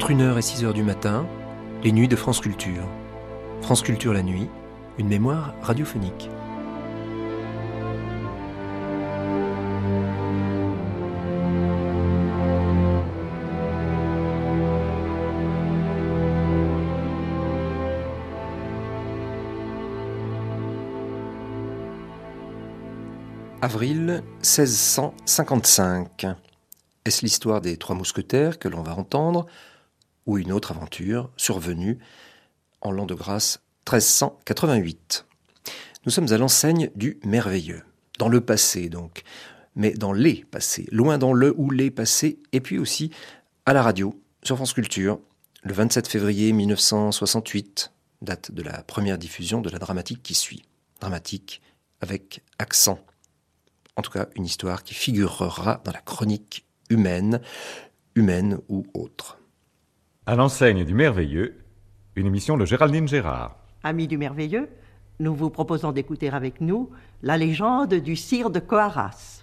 Entre 1h et 6h du matin, les nuits de France Culture. France Culture la nuit, une mémoire radiophonique. Avril 1655. Est-ce l'histoire des trois mousquetaires que l'on va entendre? Ou une autre aventure survenue en l'an de grâce 1388 Nous sommes à l'enseigne du merveilleux, dans le passé donc, mais dans les passés, loin dans le ou les passés, et puis aussi à la radio, sur France Culture, le 27 février 1968, date de la première diffusion de la dramatique qui suit. Dramatique avec accent. En tout cas une histoire qui figurera dans la chronique humaine, humaine ou autre. À l'enseigne du merveilleux, une émission de Géraldine Gérard. Amis du merveilleux, nous vous proposons d'écouter avec nous la légende du sire de Coaras.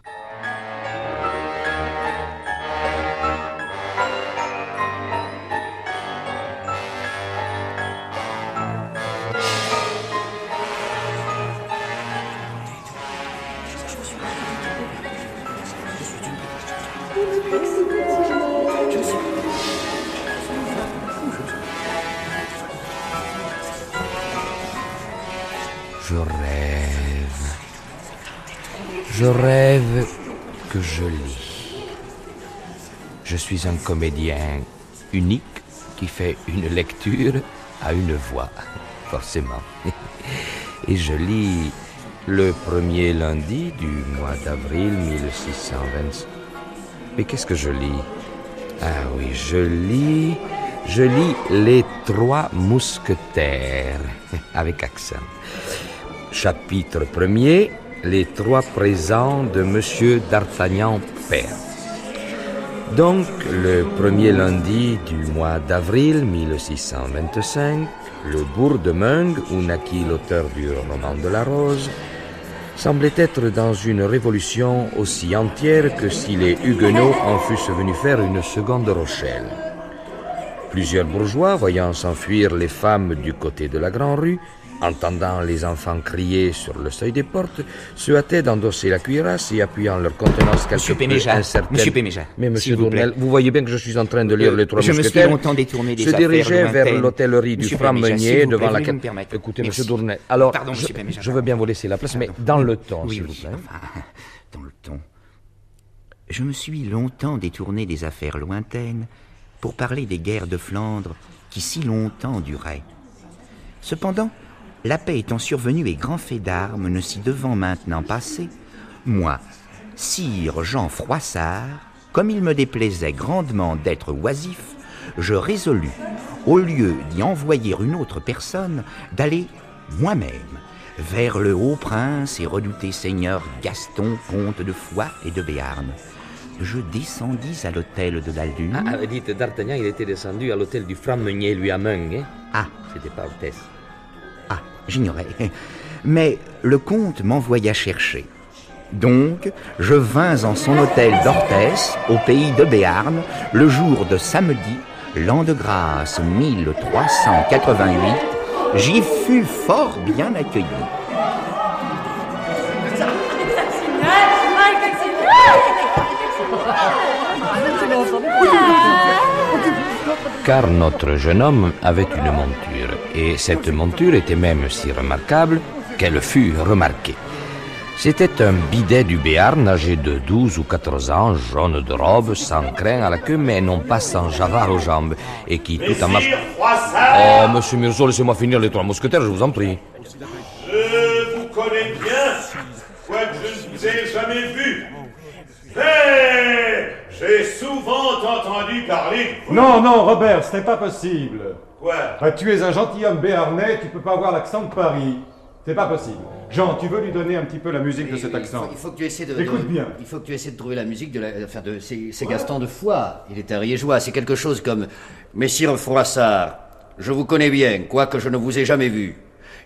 Je lis. Je suis un comédien unique qui fait une lecture à une voix, forcément. Et je lis le premier lundi du mois d'avril 1620. Mais qu'est-ce que je lis? Ah oui, je lis... Je lis Les Trois Mousquetaires, avec accent. Chapitre premier, Les trois présents de Monsieur d'Artagnan Père. Donc, le premier lundi du mois d'avril 1625, le bourg de Meung, où naquit l'auteur du roman de la Rose, semblait être dans une révolution aussi entière que si les Huguenots en fussent venus faire une seconde Rochelle. Plusieurs bourgeois, voyant s'enfuir les femmes du côté de la Grande Rue, entendant les enfants crier sur le seuil des portes, se hâtaient d'endosser la cuirasse et appuyant leur contenance quelque Monsieur Péméja, incertaine- Monsieur Péméja, Mais monsieur s'il vous vous voyez bien que je suis en train de lire Euh, les trois je me suis mousquetaires. longtemps détourné des Se dirigeait vers lointaines. l'hôtellerie du franc meunier devant laquelle... Écoutez, Merci. monsieur Dournel, alors, Pardon, je, Péméja, je veux bien vous laisser la place, mais Pardon. dans le temps, Oui, s'il oui, vous plaît. enfin, dans le ton. Je me suis longtemps détourné des affaires lointaines pour parler des guerres de Flandre qui si longtemps duraient. Cependant, la paix étant survenue et grand fait d'armes ne s'y devant maintenant passer, moi, sire Jean Froissart, comme il me déplaisait grandement d'être oisif, je résolus, au lieu d'y envoyer une autre personne, d'aller moi-même vers le haut prince et redouté seigneur Gaston, comte de Foix et de Béarn. Je descendis à l'hôtel de la Lune. Ah, dites, D'Artagnan, il était descendu à l'hôtel du franc meunier, lui, à Meung, hein? Ah, C'était pas hôtesse. J'ignorais. Mais le comte m'envoya chercher. Donc, je vins en son hôtel d'Orthès, au pays de Béarn, le jour de samedi, l'an de grâce 1388. J'y fus fort bien accueilli. Car notre jeune homme avait une monture, et cette monture était même si remarquable qu'elle fut remarquée. C'était un bidet du Béarn âgé de 12 ou 14 ans, jaune de robe, sans crin à la queue, mais non pas sans javard aux jambes, et qui tout en marchant... Oh, monsieur Mirzo, laissez-moi finir les trois mousquetaires, je vous en prie. Je vous connais bien, quoique je ne vous ai jamais vu. J'ai souvent entendu parler de vous. Non, non, Robert, ce n'est pas possible. Quoi? Bah, tu es un gentilhomme béarnais, tu peux pas avoir l'accent de Paris. C'est pas possible. Jean, tu veux lui donner un petit peu la musique de cet Il accent? faut, il faut que tu essaies de. Écoute de- bien. Il faut que tu essaies de trouver la musique de la. Enfin, de. C'est c'est Gaston de Foix. Il est ariégeois. C'est quelque chose comme. Messire Froissart, je vous connais bien, quoique je ne vous ai jamais vu.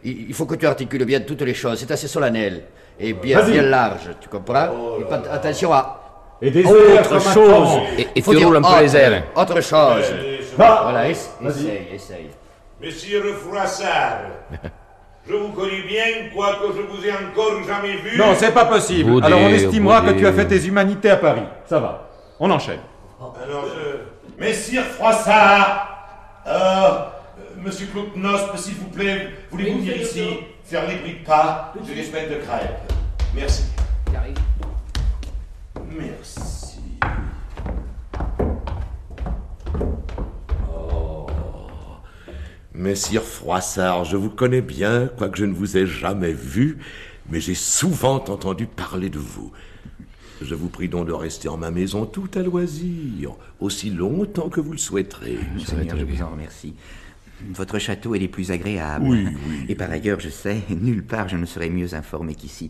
Il, il faut que tu articules bien toutes les choses. C'est assez solennel. Et bien, Vas-y. bien large, tu comprends? Et pas- Attention à. Et des airs Autre comme un chose. temps. Et, tu dire roules un peu les airs. Autre chose. Voilà, essaye, essaye. Monsieur Froissart, je vous connais bien, quoique je vous ai encore jamais vu. Non, c'est pas possible. Alors on estimera que tu as fait tes humanités à Paris. Ça va. On enchaîne. Alors je... Messire Froissart, euh, Monsieur Claude Nospe, s'il vous plaît, voulez-vous venir ici, faire les bruits de pas, de les semaines de crêpes Merci. Merci. Oh. Messire Froissart, je vous connais bien, quoique je ne vous ai jamais vu, mais j'ai souvent entendu parler de vous. Je vous prie donc de rester en ma maison tout à loisir, aussi longtemps que vous le souhaiterez. Seigneur, je vous en remercie. Votre château est les plus agréables. Oui, oui. Et par ailleurs, je sais, nulle part je ne serais mieux informé qu'ici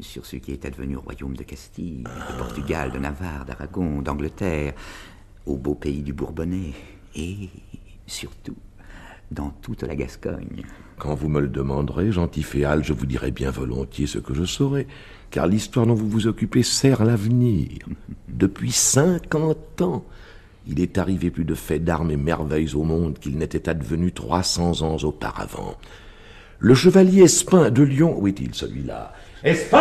sur ce qui est advenu au royaume de Castille, de Portugal, de Navarre, d'Aragon, d'Angleterre, au beau pays du Bourbonnais, et surtout dans toute la Gascogne. Quand vous me le demanderez, gentil Féal, je vous dirai bien volontiers ce que je saurai, car l'histoire dont vous vous occupez sert l'avenir. Depuis cinquante ans, il est arrivé plus de faits d'armes et merveilles au monde qu'il n'était advenu trois cents ans auparavant. Le chevalier Espin de Lyon, où est-il celui-là Espin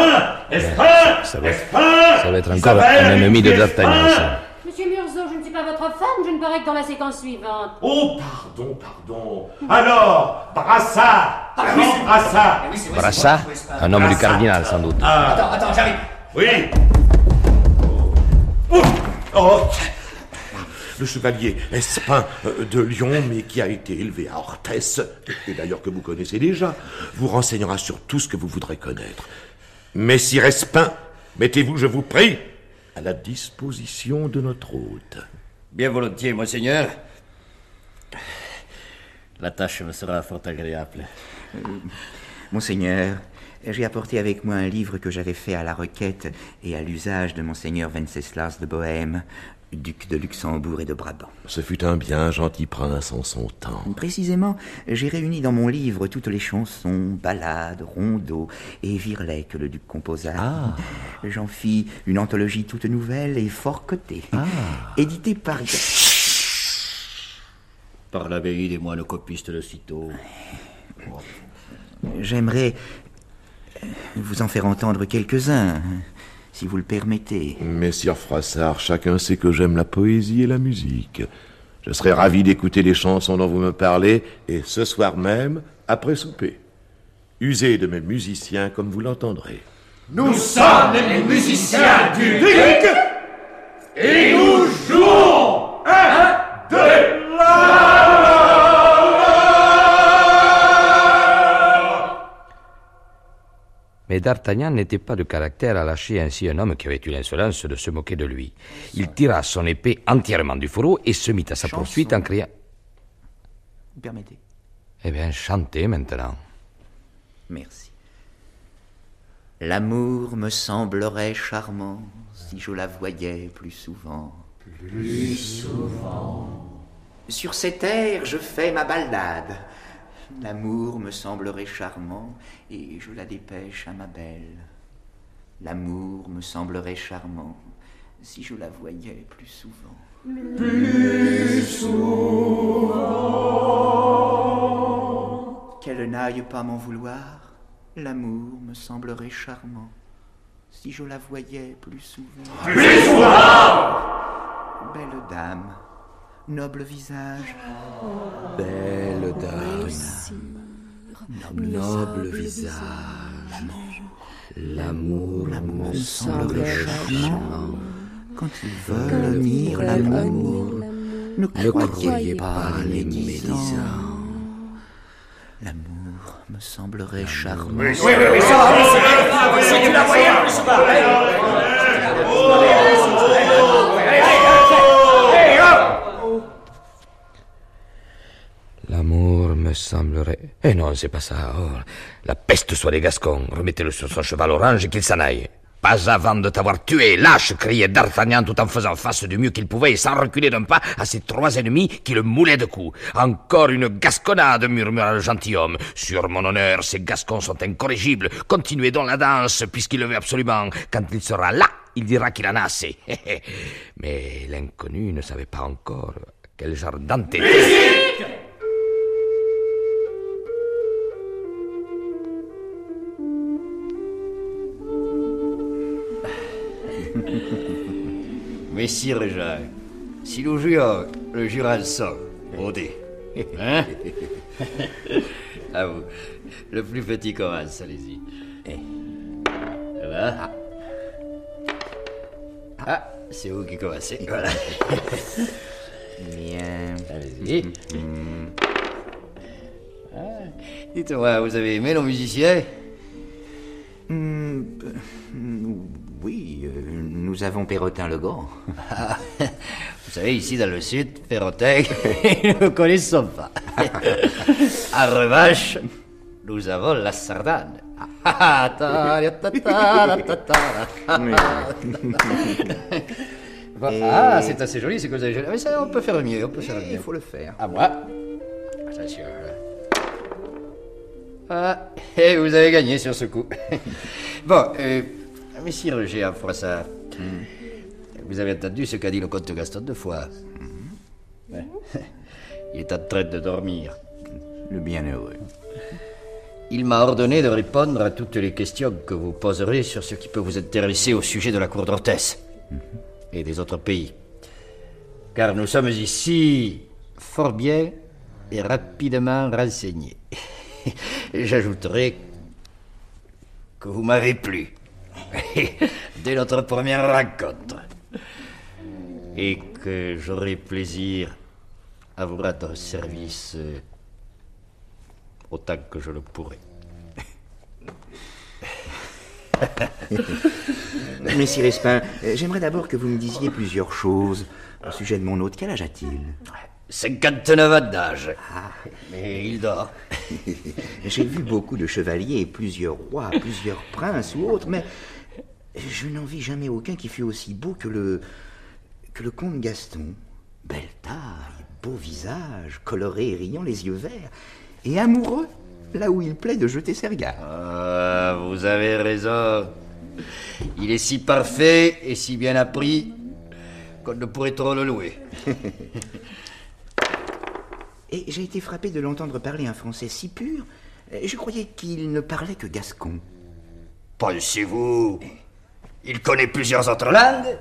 Espin Ça va, Espin ça va être encore un ennemi de D'Artagnan, ça. Monsieur Murzo, je ne suis pas votre femme, je ne parais que dans la séquence suivante. Oh, pardon, pardon. Alors, Brassard Comment Brassard Brassard, un homme du cardinal, sans doute. Attends, attends, j'arrive. Oui Oh, oh. Le chevalier Espin euh, de Lyon, mais qui a été élevé à Orthès, et d'ailleurs que vous connaissez déjà, vous renseignera sur tout ce que vous voudrez connaître. Messire Espin, mettez-vous, je vous prie, à la disposition de notre hôte. Bien volontiers, monseigneur. La tâche me sera fort agréable. Monseigneur, j'ai apporté avec moi un livre que j'avais fait à la requête et à l'usage de Monseigneur Wenceslas de Bohême, duc de Luxembourg et de Brabant. Ce fut un bien gentil prince en son temps. Précisément, j'ai réuni dans mon livre toutes les chansons, ballades, rondeaux et virelais que le duc composa. J'en fis une anthologie toute nouvelle et fort cotée, éditée par... Par l'abbaye des moines copistes de sitôt. J'aimerais vous en faire entendre quelques-uns, si vous le permettez. Messire Froissart, chacun sait que j'aime la poésie et la musique. Je serais ravi d'écouter les chansons dont vous me parlez, et ce soir même, après souper. Usez de mes musiciens comme vous l'entendrez. Nous sommes les musiciens du duc et nous jouons un, deux, Mais D'Artagnan n'était pas de caractère à lâcher ainsi un homme qui avait eu l'insolence de se moquer de lui. Il tira son épée entièrement du fourreau et se mit à sa Chanson. poursuite en criant Vous permettez Eh bien, chantez maintenant. Merci. L'amour me semblerait charmant si je la voyais plus souvent. Plus souvent. Sur cette terre, je fais ma balade. L'amour me semblerait charmant et je la dépêche à ma belle. L'amour me semblerait charmant si je la voyais plus souvent. Qu'elle n'aille pas m'en vouloir, l'amour me semblerait charmant si je la voyais plus souvent. Plus souvent Belle dame, noble visage, Belle dame, noble visage, l'amour me semblerait charmant quand ils veulent unir l'amour. Ne Ne croyez pas les médisants. L'amour me semblerait charmant. Oui, oui, oui, ça, oui, c'est- si tu la voyais plus souvent. me semblerait. Eh non, c'est pas ça. Oh, la peste soit les Gascons. Remettez-le sur son cheval orange et qu'il s'en aille. Pas avant de t'avoir tué, lâche, criait D'Artagnan tout en faisant face du mieux qu'il pouvait et sans reculer d'un pas à ses trois ennemis qui le moulaient de coups. Encore une gasconnade, murmura le gentilhomme. Sur mon honneur, ces gascons sont incorrigibles. Continuez donc la danse, puisqu'il le veut absolument. Quand il sera là, il dira qu'il en a assez. Mais l'inconnu ne savait pas encore quel genre d'entêté. Messire Jacques, si nous jouions le jural sang, au dé, hein? À vous. Le plus petit commence, allez-y. Voilà. Ah, c'est vous qui commencez. Voilà. Bien. Allez-y. Ah, Dites-moi, vous avez aimé nos musiciens Hmm, euh, oui, euh, nous avons Perrotin le Grand. Ah, Vous savez, ici dans le sud, Perrotin, nous ne connaissons pas. En revanche, nous avons la sardane. Ah, c'est assez joli ce que vous avez joué. Mais ça, on peut faire mieux, on peut faire mieux. Il faut le faire. À moi. Attention. Ah, et vous avez gagné sur ce coup. bon, euh, Messire Roger Froissart, vous avez entendu ce qu'a dit le comte Gaston de Foix Ouais. Il est en train de dormir. Le bienheureux. Il m'a ordonné de répondre à toutes les questions que vous poserez sur ce qui peut vous intéresser au sujet de la cour d'Orthès et des autres pays. Car nous sommes ici fort bien et rapidement renseignés. J'ajouterai que vous m'avez plu dès notre première rencontre et que j'aurai plaisir à vous rendre service euh, autant que je le pourrai. Messire Espin, euh, j'aimerais d'abord que vous me disiez plusieurs choses au sujet de mon hôte. Quel âge a-t-il? 59 ans d'âge. Mais il dort. J'ai vu beaucoup de chevaliers, plusieurs rois, plusieurs princes ou autres, mais je n'en vis jamais aucun qui fût aussi beau que le que le comte Gaston. Belle taille, beau visage, coloré et riant, les yeux verts, et amoureux là où il plaît de jeter ses regards. Ah, vous avez raison. Il est si parfait et si bien appris qu'on ne pourrait trop le louer. Et j'ai été frappé de l'entendre parler un français si pur. Je croyais qu'il ne parlait que gascon. Pensez-vous Il connaît plusieurs autres langues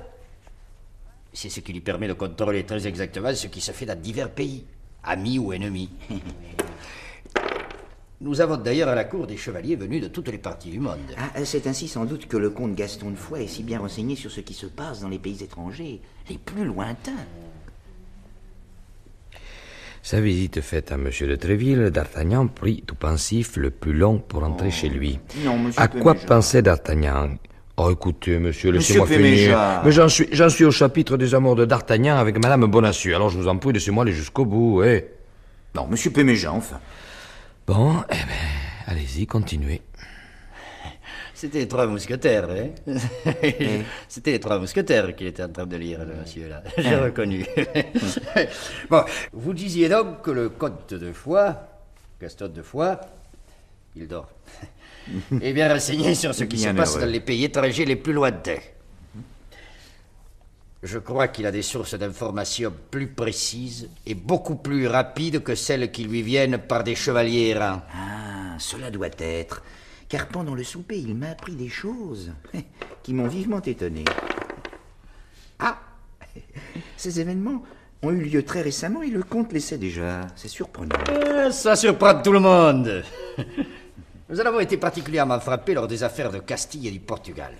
C'est ce qui lui permet de contrôler très exactement ce qui se fait dans divers pays, amis ou ennemis. Nous avons d'ailleurs à la cour des chevaliers venus de toutes les parties du monde. Ah, c'est ainsi sans doute que le comte Gaston de Foix est si bien renseigné sur ce qui se passe dans les pays étrangers, les plus lointains. Sa visite faite à M. de Tréville, D'Artagnan prit tout pensif le plus long pour entrer chez lui. non, monsieur à quoi pensait D'Artagnan? Oh, écoutez, monsieur, laissez-moi finir. Mais j'en suis, j'en suis au chapitre des amours de D'Artagnan avec Madame Bonacieux. Alors je vous en prie, laissez-moi aller jusqu'au bout, eh. Non, monsieur Péméja, enfin. Bon, eh ben, allez-y, continuez. C'était les trois mousquetaires, hein C'était les trois mousquetaires qu'il était en train de lire, le monsieur, là. J'ai reconnu. bon, vous disiez donc que le comte de Foix, Gaston de Foix, il dort, est bien renseigné sur ce qui se passe dans les pays étrangers les plus lointains. Je crois qu'il a des sources d'informations plus précises et beaucoup plus rapides que celles qui lui viennent par des chevaliers errants. Ah, cela doit être. Car pendant le souper, il m'a appris des choses qui m'ont vivement étonné. Ah Ces événements ont eu lieu très récemment et le comte les sait déjà. C'est surprenant. Euh, Ça surprend tout le monde. Nous en avons été particulièrement frappés lors des affaires de Castille et du Portugal.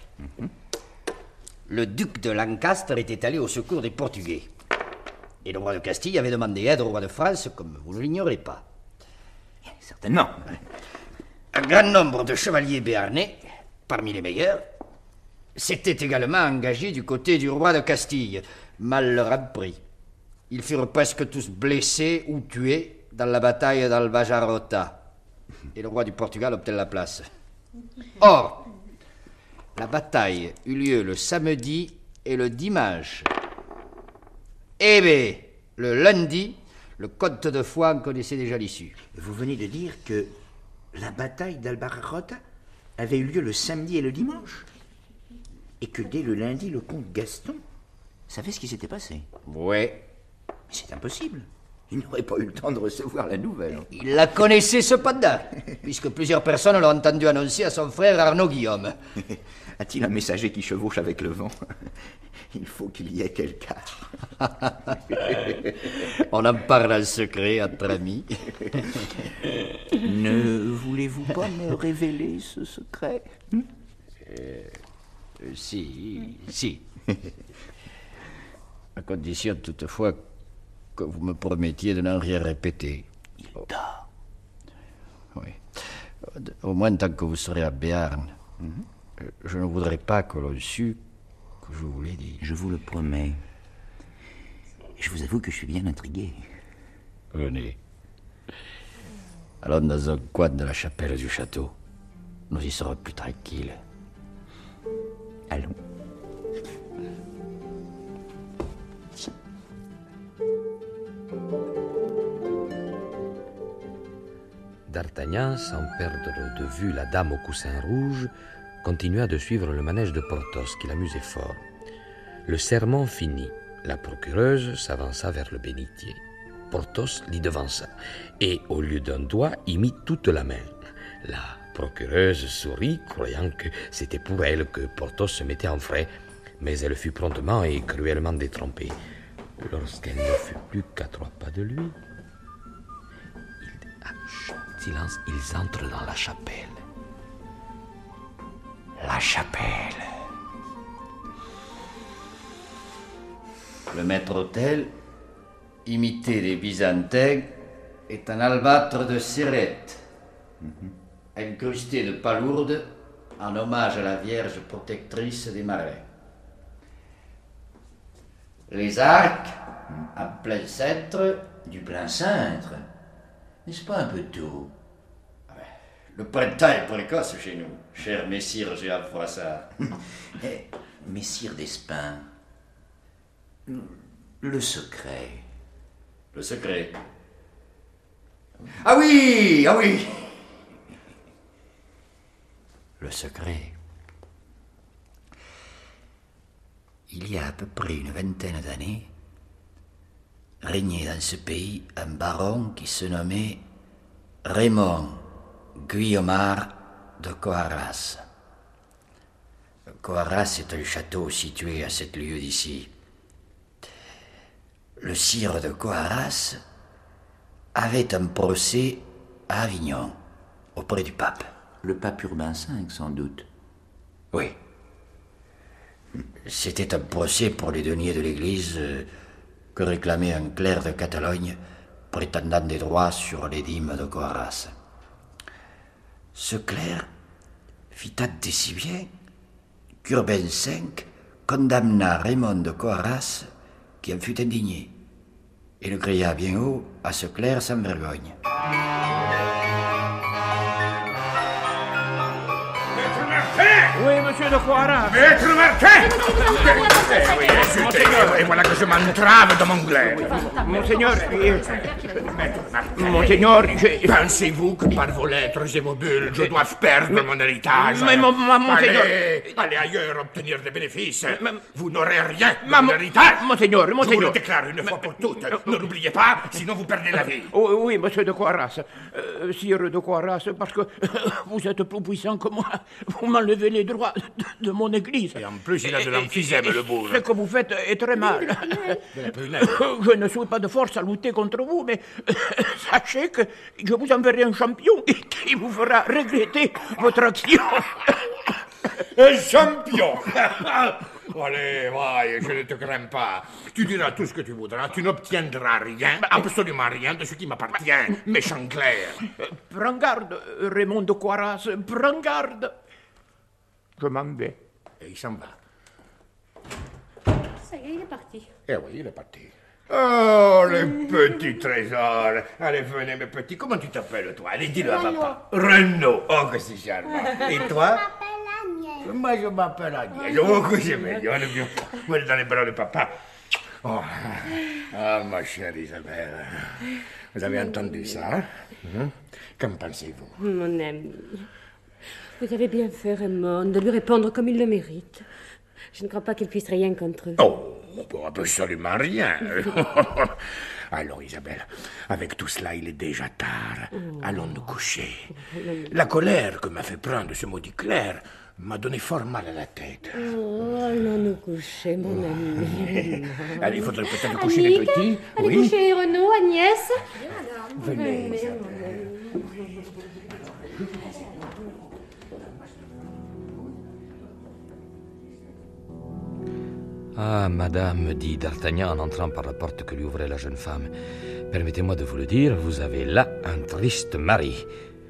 Le duc de Lancaster était allé au secours des Portugais. Et le roi de Castille avait demandé aide au roi de France, comme vous ne l'ignorez pas. Certainement. Un grand nombre de chevaliers béarnais, parmi les meilleurs, s'étaient également engagés du côté du roi de Castille. Mal leur a pris. Ils furent presque tous blessés ou tués, dans la bataille d'Alvajarota. Et le roi du Portugal obtient la place. Or, la bataille eut lieu le samedi et le dimanche. Eh bien, le lundi, le comte de Foix en connaissait déjà l'issue. Vous venez de dire que la bataille d'Albarrota avait eu lieu le samedi et le dimanche Et que dès le lundi, le comte Gaston savait ce qui s'était passé Ouais. Mais c'est impossible. Il n'aurait pas eu le temps de recevoir la nouvelle. Il la connaissait cependant, puisque plusieurs personnes l'ont entendu annoncer à son frère Arnaud Guillaume. A-t-il un messager qui chevauche avec le vent? Il faut qu'il y ait quelqu'un. On en parle en secret entre amis. ne voulez-vous pas me révéler ce secret? Euh, euh, Si, si. à condition toutefois que vous me promettiez de n'en rien répéter. Il dort. Oui. Au moins tant que vous serez à Béarn. Je ne voudrais pas que l'on sût que je vous l'ai dit. Je vous le promets. Je vous avoue que je suis bien intrigué. Venez. Allons dans un coin de la chapelle du château. Nous y serons plus tranquilles. Allons. D'Artagnan, sans perdre de vue la dame au coussin rouge, continua de suivre le manège de Porthos, qui l'amusait fort. Le serment fini. La procureuse s'avança vers le bénitier. Porthos l'y devança, et au lieu d'un doigt, y mit toute la main. La procureuse sourit, croyant que c'était pour elle que Porthos se mettait en frais, mais elle fut promptement et cruellement détrompée. Lorsqu'elle ne fut plus qu'à trois pas de lui, il... Ah, chut, silence, ils entrent dans la chapelle. La chapelle. Le maître-autel, imité des Byzantins, est un albâtre de Cérette, incrusté de palourdes en hommage à la Vierge protectrice des marins. Les arcs, en plein cintre, Du plein cintre N'est-ce pas un peu tôt? Le printemps est précoce chez nous, cher messire Géant Froissart. Eh, Messire d'Espin, le secret. Le secret. Ah oui, ah oui. Le secret. Il y a à peu près une vingtaine d'années, régnait dans ce pays un baron qui se nommait Raymond Guillaumard de Coarras. Coarras est un château situé à sept lieues d'ici. Le sire de Coarras avait un procès à Avignon, auprès du pape. Le pape Urbain V, sans doute. Oui. C'était un procès pour les deniers de l'Église euh, que réclamait un clerc de Catalogne prétendant des droits sur les dîmes de Coarras. Ce clerc fit acter si bien qu'Urbain V condamna Raymond de Coarras qui en fut indigné et le cria bien haut à ce clerc sans vergogne. Oui, monsieur de Coiras. Maître Monseigneur Et voilà que je m'entrave dans mon glaive. Monseigneur, euh, Monseigneur, je... Pensez-vous que par vos lettres et vos bulles, je doive perdre mon héritage? Mais mon- Monseigneur... Allez, allez ailleurs obtenir des bénéfices. Vous n'aurez rien de mon héritage. Monseigneur, Je vous le Monseigneur. déclare une fois pour toutes. Ne l'oubliez pas, sinon vous perdez la vie. Oh, oui, monsieur de Coiras. Euh, sire de Coiras, parce que vous êtes plus puissant que moi. Vous m'enlevez les droits de, de mon église. Et en plus, il a de l'emphysème, le bourre. Ce que vous faites est très mal. Je ne suis pas de force à lutter contre vous, mais sachez que je vous enverrai un champion qui vous fera regretter votre action. Un champion Allez, vaille, je ne te crains pas. Tu diras tout ce que tu voudras, tu n'obtiendras rien, absolument rien de ce qui m'appartient, méchant clerc. Prends garde, Raymond de Coiras, prends garde. Je m'en vais. Et il s'en va. Ça y est, il est parti. Eh oui, il est parti. Oh, les petits trésors. Allez, venez, mes petits. Comment tu t'appelles, toi? Allez, dis-le à papa. Renaud. Oh, que c'est charmant. Et toi? Moi, je m'appelle Agnès. Oh, que c'est mignon. vieux. Moi, dans les bras de papa? Oh. Ah, ma chère Isabelle. Vous avez entendu ça hein? Hein? Qu'en pensez-vous? Mon ami, vous avez bien fait, Raymond, de lui répondre comme il le mérite. Je ne crois pas qu'il puisse rien contre eux. Oh, absolument rien. Alors, Isabelle, avec tout cela, il est déjà tard. Allons nous coucher. La colère que m'a fait prendre ce maudit Claire m'a donné fort mal à la tête. Oh, allons nous coucher, mon ami. Allez, il faudrait peut-être coucher les petits. Allez Oui. coucher Renaud, Agnès. Venez, Isabelle. Ah, madame, dit D'Artagnan en entrant par la porte que lui ouvrait la jeune femme, permettez-moi de vous le dire, vous avez là un triste mari.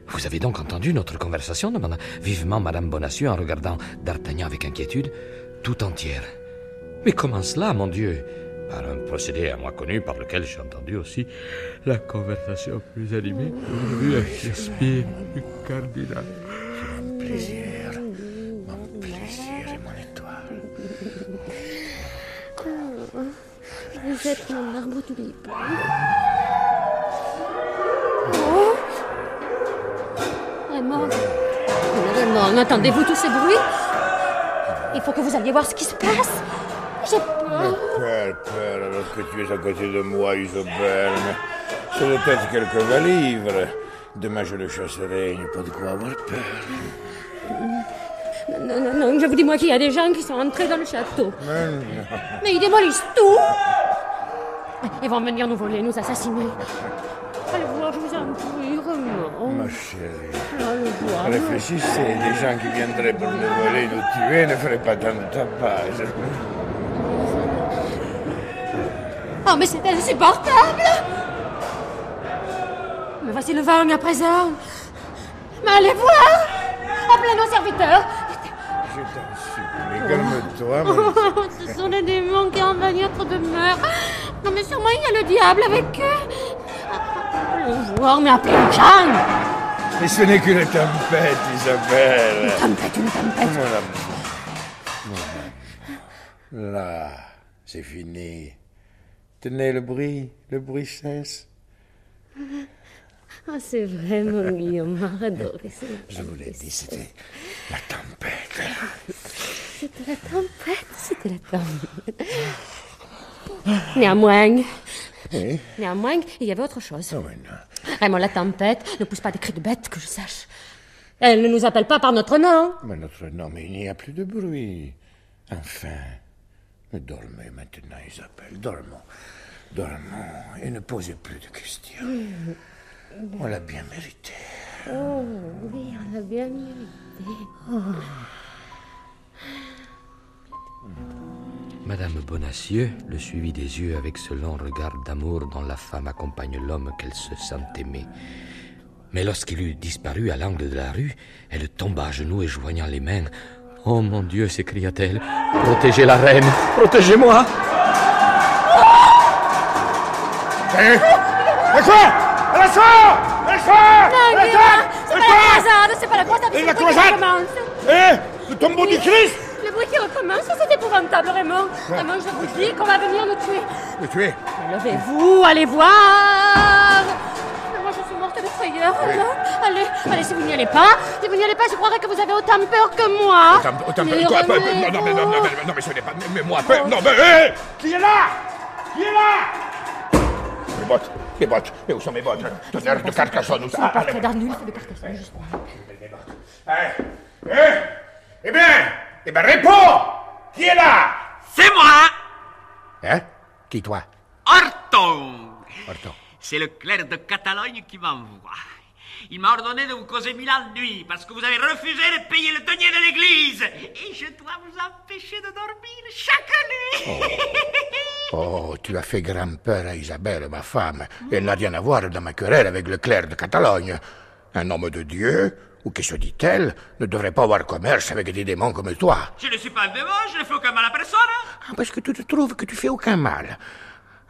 Vous avez donc entendu notre conversation demanda vivement madame Bonacieux en regardant D'Artagnan avec inquiétude, tout entière. Mais comment cela, mon Dieu? Par un procédé à moi connu par lequel j'ai entendu aussi la conversation plus animée que vous avez eue avec Shakespeare, le cardinal. Mon plaisir, Vous êtes mon arbre tulipe. Oh Raymond Raymond, entendez-vous tous ces bruits? Il faut que vous alliez voir ce qui se passe. J'ai peur. Père, père, alors que tu es à côté de moi, mais C'est peut-être quelques livres. Demain, je le chasserai. Il n'y a pas de quoi avoir peur. Non, non, non, je vous dis moi qu'il y a des gens qui sont entrés dans le château. Mais non. Mais ils démolissent tout. Ils vont venir nous voler, nous assassiner. Allez voir, je vous en prie, Raymond. Ma chérie, Allez voir. réfléchissez. Des gens qui viendraient pour nous voler, nous tuer, ne feraient pas tant de tapage. Oh, mais c'est insupportable Me voici le vent à présent. Mais allez voir Appelez nos serviteurs Je t'en supplie, calme-toi, mon Oh, Ce sont les démons qui envahissent notre demeure. Non, mais sûrement il y a le diable avec eux. Allons voir, mais les gens Mais ce n'est qu'une tempête, Isabelle. Une tempête, une tempête. Amour. Là, c'est fini. Tenez le bruit, le bruit cesse. Ah, c'est vrai, mon Guillaume, adoré. Je vous l'ai dit, c'était la tempête. C'était la tempête, c'était la tempête. Néanmoins, Oui. néanmoins, il y avait autre chose. Oh, mais non. Raymond, la tempête ne pousse pas des cris de bête, que je sache. Elle ne nous appelle pas par notre nom. Mais notre nom, mais il n'y a plus de bruit. Enfin, dormez maintenant, Isabelle, dormons. Dormons et ne posez plus de questions. On l'a bien mérité. Oh, oui, on l'a bien mérité. Madame Bonacieux le suivit des yeux avec ce long regard d'amour dont la femme accompagne l'homme qu'elle se sent aimer. Mais lorsqu'il eut disparu à l'angle de la rue, elle tomba à genoux et joignant les mains. Oh mon Dieu, s'écria-t-elle, protégez la reine, protégez-moi. Eh Laisse-moi Laisse-moi c'est pas la croisade, c'est pas la croisade, c'est croisade. Eh! Le tombeau du Christ Le bruit qui recommence, c'est épouvantable, Raymond. Raymond, je vous dis qu'on va venir nous tuer. Le tuer Levez-vous, allez voir. Mais Moi, je suis morte de frayeur. Raymond. Allez, allez, si vous n'y allez pas, si vous n'y allez pas, je croirais que vous avez autant peur que moi. Autant, autant, Mais quoi, revenez, non, non, mais, non, non, mais, non, mais ce n'est pas... Mais moi, peu- non, mais... hé Qui est là? Qui est là? Mes bottes, mes bottes. Mais où sont mes bottes? Tonnerre de Carcassonne, où ça? Le Ah, portrait d'Arnulf de Carcassonne, justement. Eh Eh Eh bien Eh bien, réponds Qui est là? C'est moi, Hein? Qui, toi? Orton. Orton. C'est le clerc de Catalogne qui m'envoie. Il m'a ordonné de vous causer mille nuit parce que vous avez refusé de payer le denier de l'église. Et je dois vous empêcher de dormir chaque nuit. Oh, tu as fait grand-peur à Isabelle, ma femme. Elle n'a rien à voir dans ma querelle avec le clerc de Catalogne. Un homme de Dieu, ou que se dit-elle, ne devrait pas avoir commerce avec des démons comme toi. Je ne suis pas un démon, je ne fais aucun mal à personne. Ah, Parce que tu te trouves que tu fais aucun mal.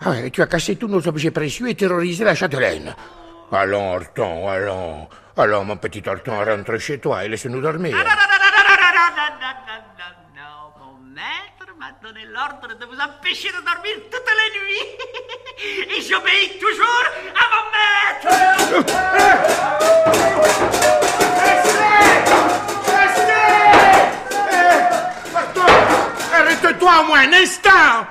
Ah ouais, tu as cassé tous nos objets précieux et terrorisé la châtelaine. Allons, Horton, allons. Allons, mon petit Horton, rentre chez toi et laisse-nous dormir. Non, non, non, non, non, mon maître m'a donné l'ordre de vous empêcher de dormir toutes les nuits. Et j'obéis toujours à mon maître. Arrête-toi au moins un instant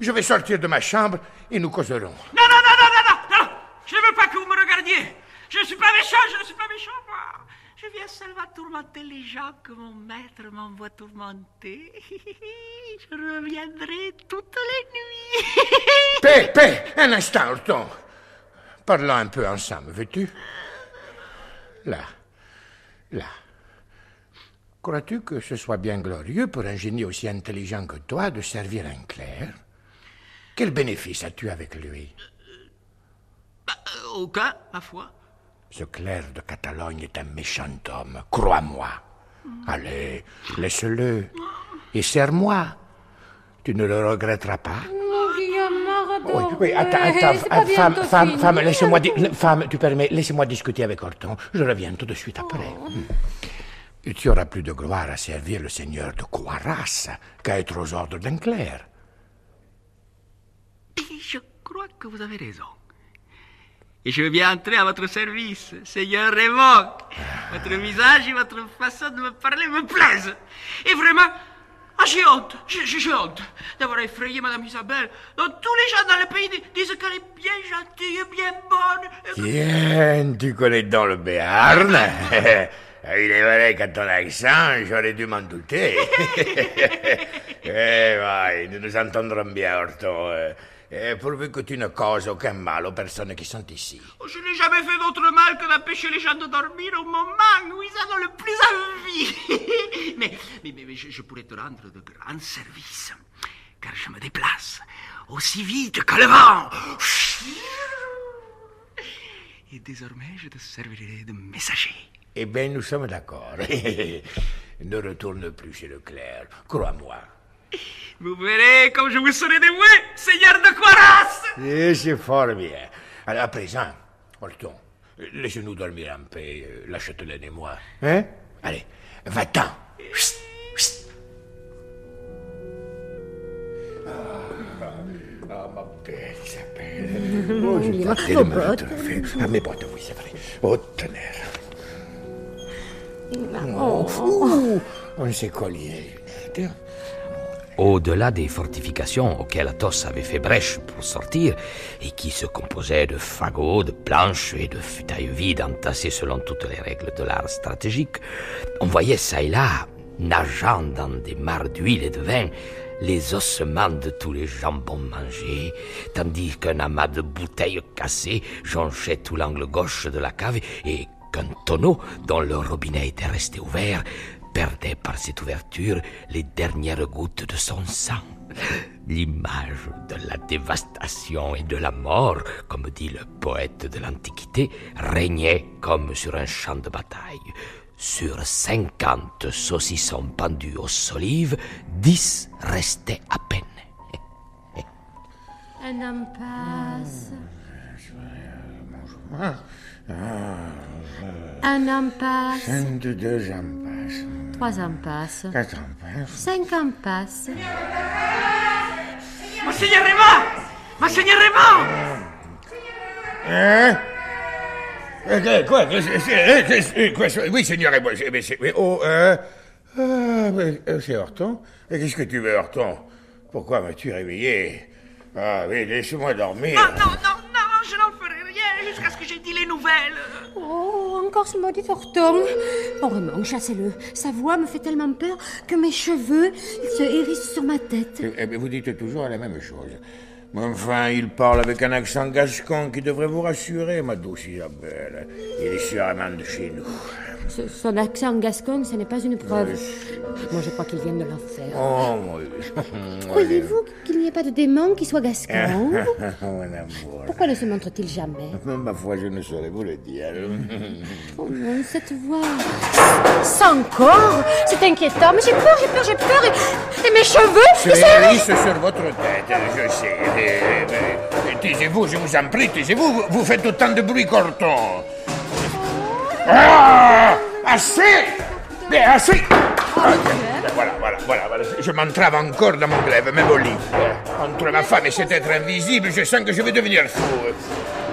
Je vais sortir de ma chambre et nous causerons. Non, non, non, non, non, non, non. Je ne veux pas que vous me regardiez. Je ne suis pas méchant, je ne suis pas méchant, moi. Je viens seulement tourmenter les gens que mon maître m'envoie tourmenter. Je reviendrai toutes les nuits. Paix, paix, un instant, Horton. Parlons un peu ensemble, veux-tu? Là, là. Crois-tu que ce soit bien glorieux pour un génie aussi intelligent que toi de servir un clerc? Quel bénéfice as-tu avec lui? Euh, Aucun, ma foi. Ce clerc de Catalogne est un méchant homme, crois-moi. Allez, laisse-le et serre-moi. Tu ne le regretteras pas? Oui, oui, attends, attends, femme, bientôt femme, femme, laissez-moi, di- femme, tu permets, laissez-moi discuter avec Horton. Je reviens tout de suite après. Oh. Hmm. Tu auras plus de gloire à servir le seigneur de Coiras qu'à être aux ordres d'un clerc. Et je crois que vous avez raison. Et je veux bien entrer à votre service, Seigneur Raymond. Votre visage et votre façon de me parler me plaisent. Et vraiment, ah, j'ai honte, j'ai honte d'avoir effrayé Madame Isabelle. dont tous les gens dans le pays di- disent qu'elle est bien gentille, bien bonne. Bien, tu connais donc le Béarn. Il est vrai qu'à ton accent, j'aurais dû m'en douter. eh, vai, nous nous entendrons bien, Horton. Eh, pourvu que tu ne causes aucun mal aux personnes qui sont ici. Je n'ai jamais fait d'autre mal que d'empêcher les gens de dormir au moment où ils en ont le plus envie. mais, mais, mais, mais je, je pourrais te rendre de grands services, car je me déplace aussi vite que le vent. Et désormais, je te servirai de messager. Eh bien, nous sommes d'accord. ne retourne plus chez le clerc, crois-moi. Vous verrez comme je vous serai dévoué, seigneur de Quaras. C'est fort bien. Alors, à présent, Horton, laisse-nous dormir en paix, la châtelaine et moi. Hein Allez, va-t'en. Chut, chut. Ah, ma belle Isabelle. Oh, je bottes. retrouver. Ah, mes bottes, oui, c'est vrai. Oh, tonnerre. Oh. On s'est collé. Au-delà des fortifications auxquelles Athos avait fait brèche pour sortir, et qui se composaient de fagots, de planches et de futailles vides entassées selon toutes les règles de l'art stratégique, on voyait ça et là, nageant dans des mares d'huile et de vin, les ossements de tous les jambons mangés, tandis qu'un amas de bouteilles cassées jonchait tout l'angle gauche de la cave et qu'un tonneau, dont le robinet était resté ouvert, perdait par cette ouverture les dernières gouttes de son sang. L'image de la dévastation et de la mort, comme dit le poète de l'Antiquité, régnait comme sur un champ de bataille. Sur cinquante saucissons pendus aux solives, dix restaient à peine. Un Un de deux. 3 impasses. 4 impasses. 5 impasses. Monseigneur Raymond Monseigneur Raymond Hein? Quoi Oui, Seigneur Raymond. Mais. Oh, hein? ah, euh. c'est Horton Qu'est-ce que tu veux, Horton? Pourquoi m'as-tu réveillé? Ah oui, laisse-moi dormir. Non, non, non, non, je n'en ferai rien jusqu'à ce que j'ai dit les nouvelles. Oh encore ce maudit Horton. Oh, chassez-le. Sa voix me fait tellement peur que mes cheveux se hérissent sur ma tête. Eh, eh vous dites toujours la même chose. Mais Enfin, il parle avec un accent gascon qui devrait vous rassurer, ma douce Isabelle. Il est sûrement de chez nous. Ce- son accent gascon, ce n'est pas une preuve. Moi, je crois qu'il vient de l'enfer. Oh, oui. Croyez-vous qu'il n'y ait pas de démon qui soit gascon Mon amour. Pourquoi ne se montre-t-il jamais? Ma foi, je ne saurais vous le dire. Oh non, cette voix. Ça encore C'est inquiétant, mais j'ai peur, j'ai peur, j'ai peur. Et, et mes cheveux C'est ils sont- sur votre tête, je sais. Mais- mais- Taisez-vous, je vous en prie, taisez-vous. Vous, vous faites autant de bruit corton. Ah Assez Mais assez Ah, Voilà, voilà, voilà, voilà. Je m'entrave encore dans mon glaive, même au lit. Entre ma femme et cet être invisible, je sens que je vais devenir fou.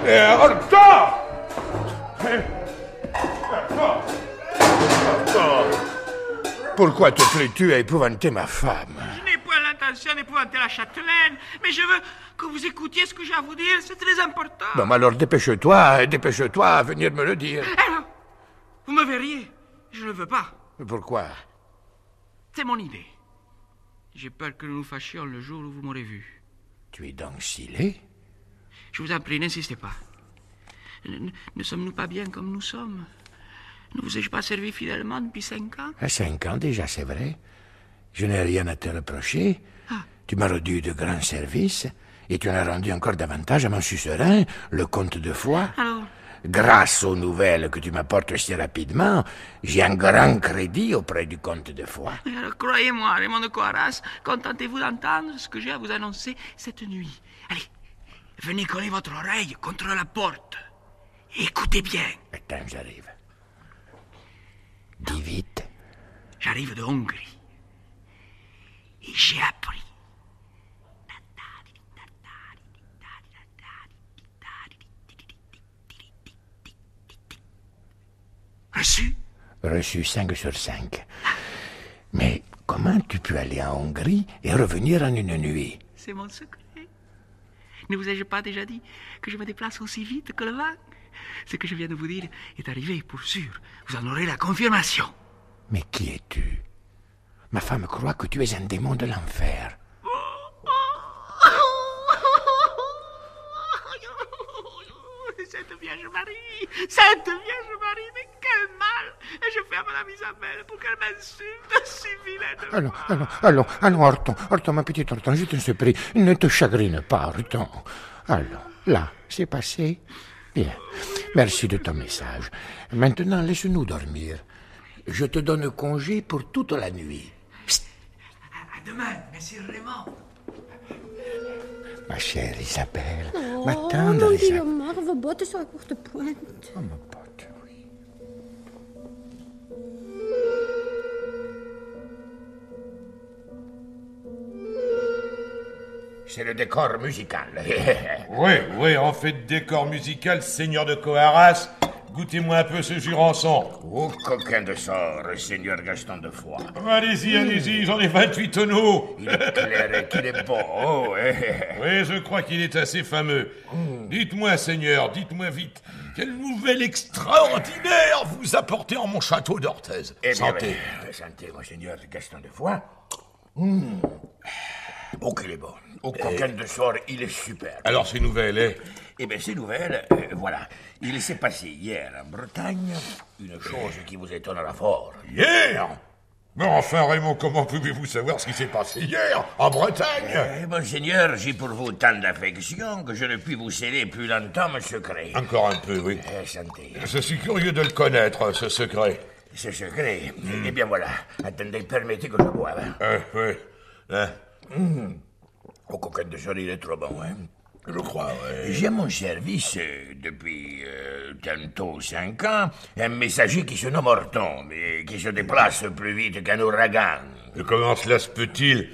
Euh, Horta Pourquoi te plais-tu à épouvanter ma femme? Je n'ai point l'intention d'épouvanter la châtelaine, mais je veux que vous écoutiez ce que j'ai à vous dire, c'est très important. Bon, mais alors dépêche-toi, dépêche-toi à venir me le dire. Alors, vous me verriez, je ne veux pas. Pourquoi? C'est mon idée. J'ai peur que nous nous fâchions le jour où vous m'aurez vu. Tu es donc scellé Je vous en prie, n'insistez pas. Ne, ne sommes-nous pas bien comme nous sommes? Ne vous ai-je pas servi fidèlement depuis cinq ans? À cinq ans déjà, c'est vrai. Je n'ai rien à te reprocher. Tu m'as rendu de grands services et tu en as rendu encore davantage à mon suzerain, le comte de Foix. Alors, Grâce aux nouvelles que tu m'apportes si rapidement, j'ai un grand crédit auprès du comte de Foix. alors croyez-moi, Raymond de Coaras, contentez-vous d'entendre ce que j'ai à vous annoncer cette nuit. Allez, venez coller votre oreille contre la porte. Écoutez bien. Attends, j'arrive. Dis vite. J'arrive de Hongrie. Et j'ai appris. Reçu Reçu 5 sur 5. Mais comment tu peux aller en Hongrie et revenir en une nuit? C'est mon secret. Ne vous ai-je pas déjà dit que je me déplace aussi vite que le vent? Ce que je viens de vous dire est arrivé pour sûr. Vous en aurez la confirmation. Mais qui es-tu? Ma femme croit que tu es un démon de l'enfer. Cette Vierge Marie Cette Vierge Marie Mais quel mal Et je à Madame Isabelle pour qu'elle m'insulte si vilaine Allons, allons, allons, allons, Horton, Horton, ma petite Horton, je te supplie, ne te chagrine pas, Horton. Allons, là, c'est passé. Bien, merci de ton message. Maintenant, laisse-nous dormir. Je te donne congé pour toute la nuit. À demain, Monsieur Raymond Ma chère Isabelle, Oh, ma tendre mon Isabelle. Guillaume, vos bottes sont à courte pointe. Oh, ma C'est le décor musical. Oui, oui, en fait décor musical, seigneur de Coaras, goûtez-moi un peu ce jurançon. Oh, coquin de sort, seigneur Gaston de Foix. Allez-y, allez-y, j'en ai 28 tonneaux. Il est clair et qu'il est beau. Oh, eh. Oui, je crois qu'il est assez fameux. Dites-moi, Seigneur, dites-moi vite, quelle nouvelle extraordinaire vous apportez en mon château d'Orthez Eh bien, Santé. monseigneur Gaston de Foix. Hum. Oh, qu'il est bon. Au coquin de sort, il est super. Alors, ces nouvelles, eh Eh bien, ces nouvelles, euh, voilà. Il s'est passé hier en Bretagne une chose qui vous étonnera fort. Hier Mais enfin, Raymond, comment pouvez-vous savoir ce qui s'est passé hier, en Bretagne? Eh, monseigneur, j'ai pour vous tant d'affection que je ne puis vous céder plus longtemps mon secret. Encore un peu, oui. Eh, santé. Je suis curieux de le connaître, ce secret. Ce secret Eh bien, voilà. Attendez, permettez que je boive. hein. Euh, oui. Hein? Hum. Au coquin de sort, il est trop bon, hein. Je crois, oui. J'ai à mon service, euh, depuis euh, tantôt cinq ans, un messager qui se nomme Horton, mais qui se déplace plus vite qu'un ouragan. Et comment cela se peut-il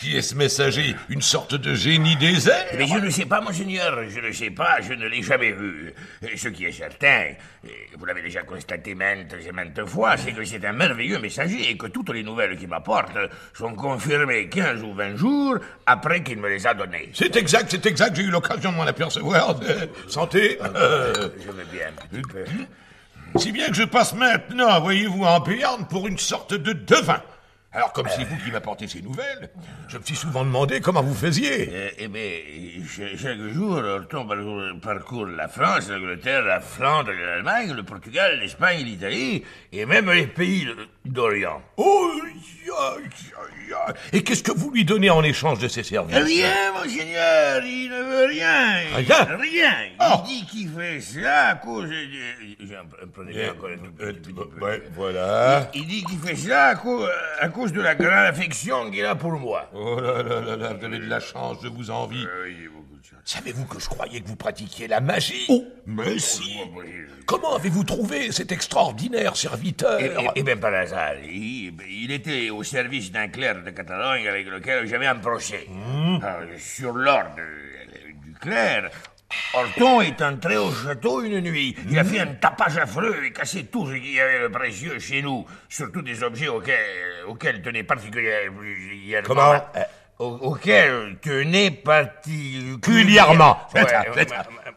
Qui est ce messager? Une sorte de génie des airs? Mais je ne sais pas, monseigneur, je ne sais pas, je ne l'ai jamais vu. Et Ce qui est certain, et vous l'avez déjà constaté maintes et maintes fois, c'est que c'est un merveilleux messager et que toutes les nouvelles qu'il m'apporte sont confirmées 15 ou 20 jours après qu'il me les a données. C'est exact, c'est exact, j'ai eu l'occasion de m'en apercevoir. Santé Euh, Je veux bien un petit peu. Si bien que je passe maintenant, voyez-vous, en Béarn pour une sorte de devin. Alors, comme c'est vous qui m'apportez ces nouvelles, je me suis souvent demandé comment vous faisiez. Eh, eh bien, cha- chaque jour, Horton parcourt, parcourt la France, l'Angleterre, la Flandre, l'Allemagne, le Portugal, l'Espagne, l'Italie, et même les pays d'Orient. Oh. Et qu'est-ce que vous lui donnez en échange de ses services Rien, monseigneur, il ne veut rien. Rien Rien. Il Oh. dit qu'il fait cela à cause de... J'en prenais Eh, encore un tout petit, euh, peu. ouais, voilà. Il dit qu'il fait cela à cause, à cause de la grande affection qu'il a pour moi. Oh là là là là, vous avez de la chance, je vous envie. Savez-vous que je croyais que vous pratiquiez la magie Oh, mais si Comment avez-vous trouvé cet extraordinaire serviteur et- et bien par hasard, il, il était au service d'un clerc de Catalogne avec lequel j'avais un procès. Hmm. Alors, sur l'ordre de- du clerc, Horton est entré au château une nuit. Il a fait un tapage affreux et cassé tout ce qu'il y avait de précieux chez nous, surtout des objets auxquels, auxquels tenait particulièrement... Comment au- Auxquels tenait particulièrement... Ouais, ouais,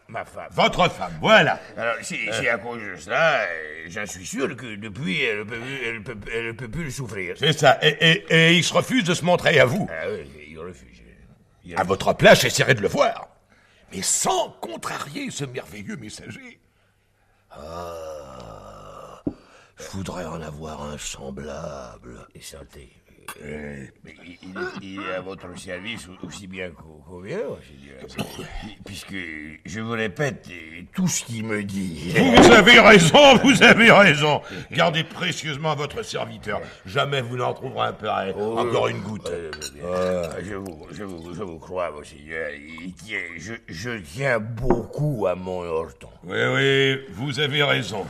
ma, femme. Votre femme, voilà. Alors, c'est c'est à cause de cela, euh, j'en suis sûr que depuis, elle ne peut, elle peut, elle peut plus le souffrir. C'est ça. Et, et- et il se refuse de se montrer à vous. Ah oui, il refuse. Il À votre place, j'essaierai de le voir. Mais sans contrarier ce merveilleux messager. Ah, je voudrais en avoir un semblable. Et santé. Euh, il, il est, à votre service aussi bien qu'au dirais. Puisque, je vous répète, euh, tout ce qu'il me dit... Vous avez raison, vous avez raison. Gardez précieusement votre serviteur. Jamais vous n'en trouverez un pareil. Oh, Encore une goutte. Ah, je, vous, je, vous, je vous crois, monseigneur. Je, je tiens beaucoup à mon Horton. Oui, oui, vous avez raison.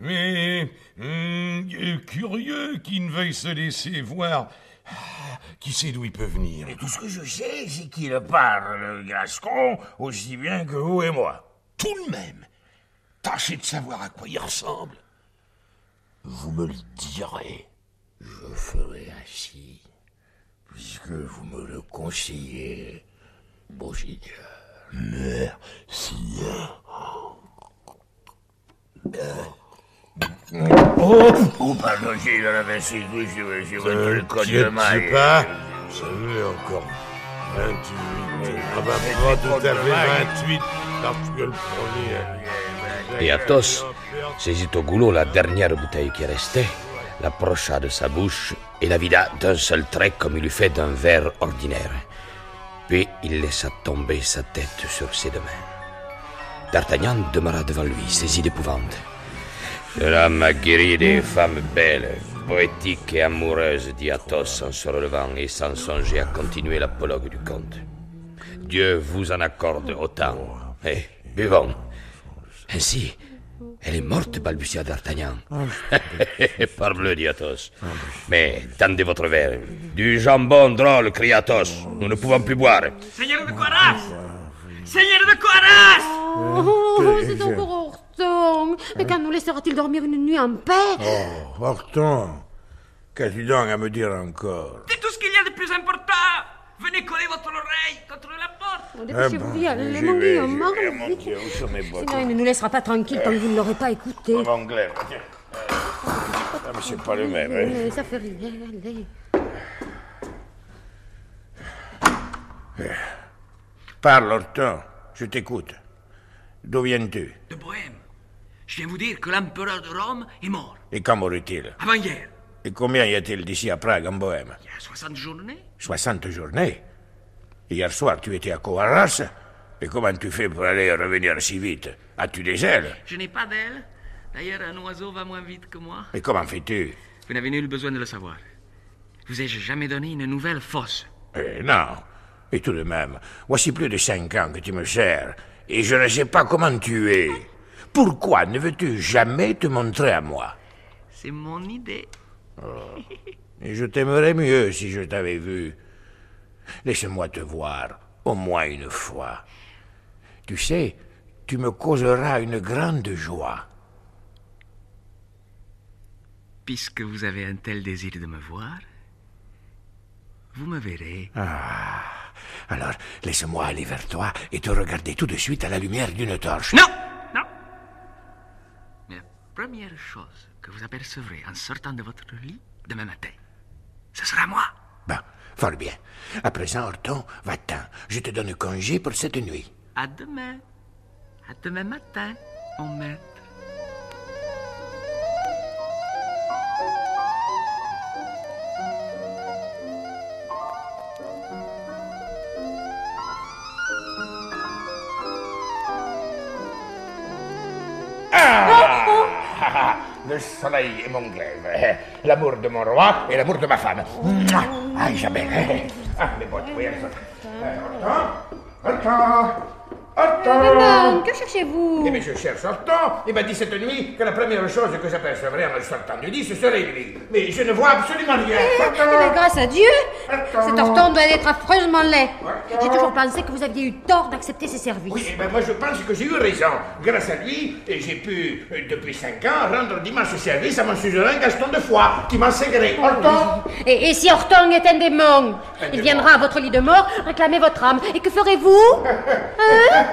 Mais euh, curieux qu'il ne veuille se laisser voir. Ah, Qui sait d'où il peut venir? Et tout ce que je sais, c'est qu'il parle gascon aussi bien que vous et moi. Tout de même, tâchez de savoir à quoi il ressemble. Vous me le direz. Je ferai ainsi, puisque vous me le conseillez, monseigneur. Merci. Oh, oh pardon, j'ai dans la si douce, je, je vois tout le code de maille. pas, vous savez encore 28. Ah bah pas tout à fait 28, parce que le premier... Et Athos saisit au goulot la dernière bouteille qui restait, l'approcha de sa bouche et la vida d'un seul trait comme il eût fait d'un verre ordinaire. Puis il laissa tomber sa tête sur ses deux mains. D'Artagnan demeura devant lui, saisi d'épouvante. Cela m'a guéri des femmes belles, poétiques et amoureuses, dit Athos en se relevant et sans songer à continuer l'apologue du comte. Dieu vous en accorde autant. Eh, buvons. Ainsi, elle est morte, balbutia d'Artagnan. Parbleu, dit Athos. Mais tendez votre verre. Du jambon drôle, cria Athos. Nous ne pouvons plus boire. Seigneur de Coaras Seigneur de Coaras Oh, c'est encore Horton. Mais quand nous laissera-t-il dormir une nuit en paix? Oh, Horton, qu'as-tu donc à me dire encore? C'est tout ce qu'il y a de plus important Venez coller votre oreille contre la porte Oh, Dépêchez-vous j'y mon Guillaume, mon. Dieu, où sont mes bottes? Sinon, il ne nous laissera pas tranquille tant que vous ne l'aurez pas écouté. Mon anglais, tiens. Ah, mais c'est pas le même, hein Ça fait rien, allez. Parle, Horton, je t'écoute. D'où viens-tu? De Bohème. Je viens vous dire que l'empereur de Rome est mort, Et quand mourut-il avant-hier. Et combien y a-t-il d'ici à Prague, en Bohème Il y a 60 journées. 60 journées. Hier soir, tu étais à Coarras. Et comment tu fais pour aller revenir si vite As-tu des ailes Je n'ai pas d'aile. D'ailleurs, un oiseau va moins vite que moi. Et comment fais-tu Vous n'avez nul besoin de le savoir. Vous ai-je jamais donné une nouvelle fausse Eh non. Et tout de même, voici plus de cinq ans que tu me sers. Et je ne sais pas comment tu es. Pourquoi ne veux-tu jamais te montrer à moi? C'est mon idée. Et je t'aimerais mieux si je t'avais vu. Laisse-moi te voir, au moins une fois. Tu sais, tu me causeras une grande joie. Puisque vous avez un tel désir de me voir, vous me verrez. Ah. Alors, laisse-moi aller vers toi et te regarder tout de suite à la lumière d'une torche. Non première chose que vous apercevrez en sortant de votre lit demain matin, ce sera moi. Ben, fort bien. À présent, Horton, va-t'en. Je te donne congé pour cette nuit. À demain. À demain matin, mon maître. Le soleil est mon glaive. L'amour de mon roi et l'amour de ma femme. Mouah Ah, Isabelle. Ah, mes bottes, oui, elles sont... Horton Horton Horton que cherchez-vous Eh bien, je cherche Horton. Il m'a dit cette nuit que la première chose que j'apercevrais en le sortant du lit, ce serait lui. Mais je ne vois absolument rien. Eh bien, grâce à Dieu, cet Horton doit être affreusement laid. J'ai toujours pensé que vous aviez eu tort d'accepter ses services. Oui, ben moi je pense que j'ai eu raison. Grâce à lui, j'ai pu, euh, depuis cinq ans, rendre d'immenses services à mon suzerain Gaston de Foix, qui m'a ségré. Horton Et, et si Horton est un démon Il viendra à votre lit de mort réclamer votre âme. Et que ferez-vous Hein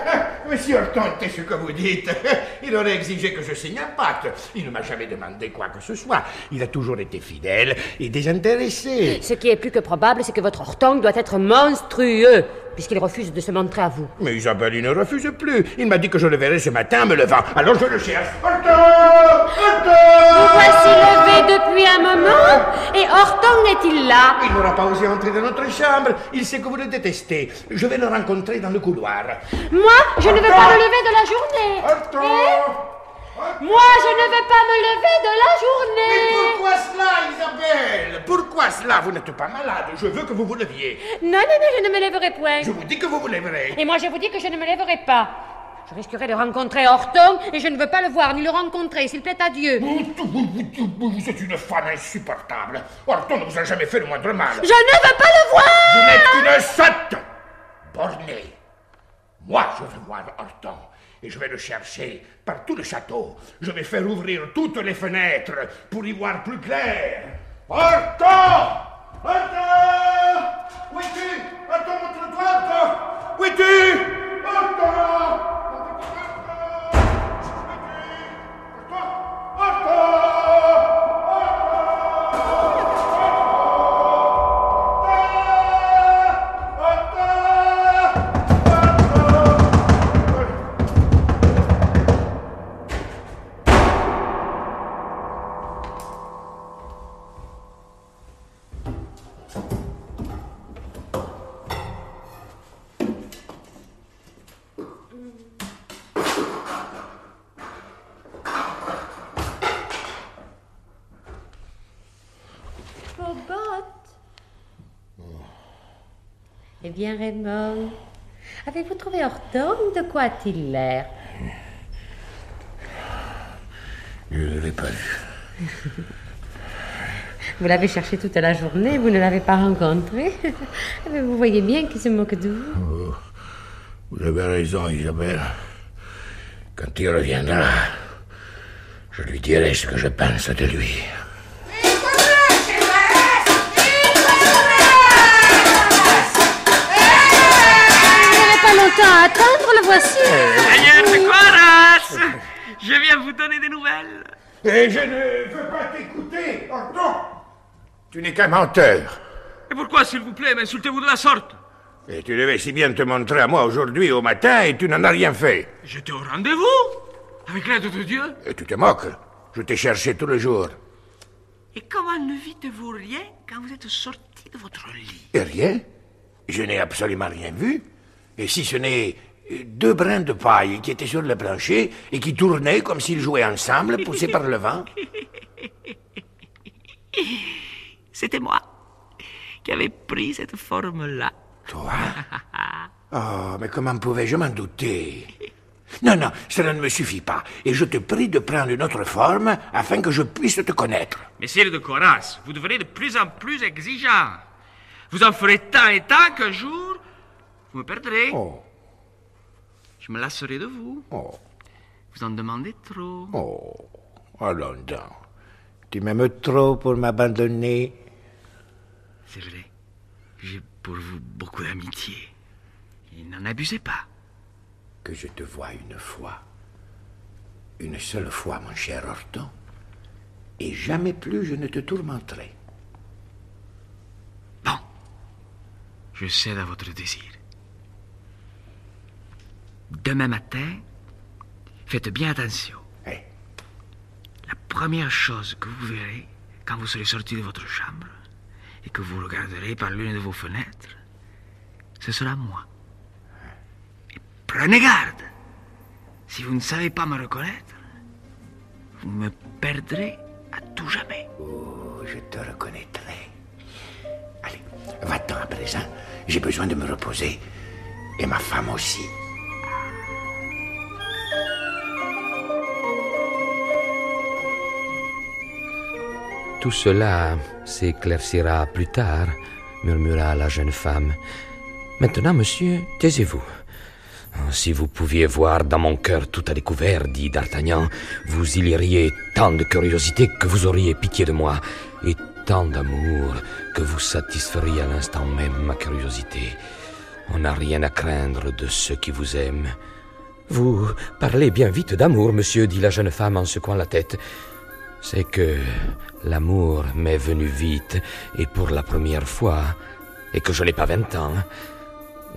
Horton était ce que vous dites, il aurait exigé que je signe un pacte. Il ne m'a jamais demandé quoi que ce soit. Il a toujours été fidèle et désintéressé. Ce qui est plus que probable, c'est que votre Horton doit être monstrueux, puisqu'il refuse de se montrer à vous. Mais Isabelle, il ne refuse plus. Il m'a dit que je le verrai ce matin en me levant. Alors je le cherche. Horton Vous voici levé depuis un moment, et Horton est-il là? Il n'aura pas osé entrer dans notre chambre. Il sait que vous le détestez. Je vais le rencontrer dans le couloir. Moi, je ne veux pas me lever de la journée. Eh? Moi, je ne veux pas me lever de la journée. Mais pourquoi cela, Isabelle? Pourquoi cela? Vous n'êtes pas malade. Je veux que vous vous leviez. Non, non, non, je ne me lèverai point. Je vous dis que vous vous lèverez. Et moi, je vous dis que je ne me lèverai pas. Je risquerai de rencontrer Horton et je ne veux pas le voir ni le rencontrer, s'il plaît à Dieu. Vous êtes une femme insupportable. Horton ne vous a jamais fait le moindre mal. Je ne veux pas le voir Vous n'êtes qu'une sotte bornée. Moi, je vais voir Horton et je vais le chercher par tout le château. Je vais faire ouvrir toutes les fenêtres pour y voir plus clair. Horton Horton Où es-tu? Montre-toi, Où es-tu? Bien, Raymond, avez-vous trouvé Horton De quoi a-t-il l'air? Je ne l'ai pas vu. Vous l'avez cherché toute la journée, vous ne l'avez pas rencontré? Mais vous voyez bien qu'il se moque de vous. Oh, vous avez raison, Isabelle. Quand il reviendra, je lui dirai ce que je pense de lui. Voici. Seigneur de Coras Je viens vous donner des nouvelles. Et je ne veux pas t'écouter, Horton. Tu n'es qu'un menteur. Et pourquoi, s'il vous plaît, m'insultez-vous de la sorte? Et tu devais si bien te montrer à moi aujourd'hui au matin et tu n'en as rien fait. J'étais au rendez-vous Avec l'aide de Dieu Et tu te moques. Je t'ai cherché tout le jour. Et comment ne vîtes-vous rien quand vous êtes sorti de votre lit? Et rien Je n'ai absolument rien vu. Et si ce n'est deux brins de paille qui étaient sur le plancher et qui tournaient comme s'ils jouaient ensemble, poussés par le vent. C'était moi qui avais pris cette forme-là. Toi? Oh, mais comment pouvais-je m'en douter? Non, non, cela ne me suffit pas. Et je te prie de prendre une autre forme afin que je puisse te connaître. Messire de Coras, vous devenez de plus en plus exigeant. Vous en ferez tant et tant qu'un jour, vous me perdrez. Oh. Je me lasserai de vous. Oh. Vous en demandez trop. Oh, allons donc. Tu m'aimes trop pour m'abandonner. C'est vrai. J'ai pour vous beaucoup d'amitié. Et n'en abusez pas. Que je te vois une fois. Une seule fois, mon cher Horton. Et jamais plus je ne te tourmenterai. je cède à votre désir. Demain matin, faites bien attention. La première chose que vous verrez quand vous serez sorti de votre chambre et que vous regarderez par l'une de vos fenêtres, ce sera moi. Et prenez garde. Si vous ne savez pas me reconnaître, vous me perdrez à tout jamais. Oh, je te reconnaîtrai. Allez, va-t'en à présent. J'ai besoin de me reposer. Et ma femme aussi. Tout cela s'éclaircira plus tard, murmura la jeune femme. Maintenant, monsieur, taisez-vous. Si vous pouviez voir dans mon cœur tout à découvert, dit D'Artagnan, vous y liriez tant de curiosité que vous auriez pitié de moi, et tant d'amour que vous satisferiez à l'instant même ma curiosité. On n'a rien à craindre de ceux qui vous aiment. Vous parlez bien vite d'amour, monsieur, dit la jeune femme en secouant la tête. C'est que l'amour m'est venu vite, et pour la première fois, et que je n'ai pas vingt ans.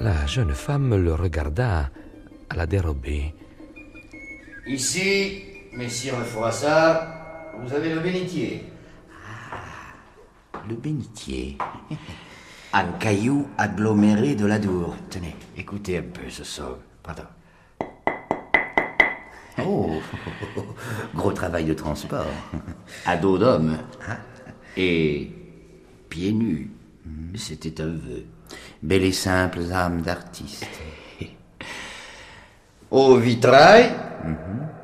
La jeune femme le regarda à la dérobée. Ici, messire Froissart, vous avez le bénitier. Le bénitier. Un caillou aggloméré de l'Adour. Tenez, écoutez un peu ce son. Pardon. Oh, gros travail de transport. À dos d'homme. Et pieds nus. C'était un vœu. Belle et simple âme d'artiste. Au vitrail,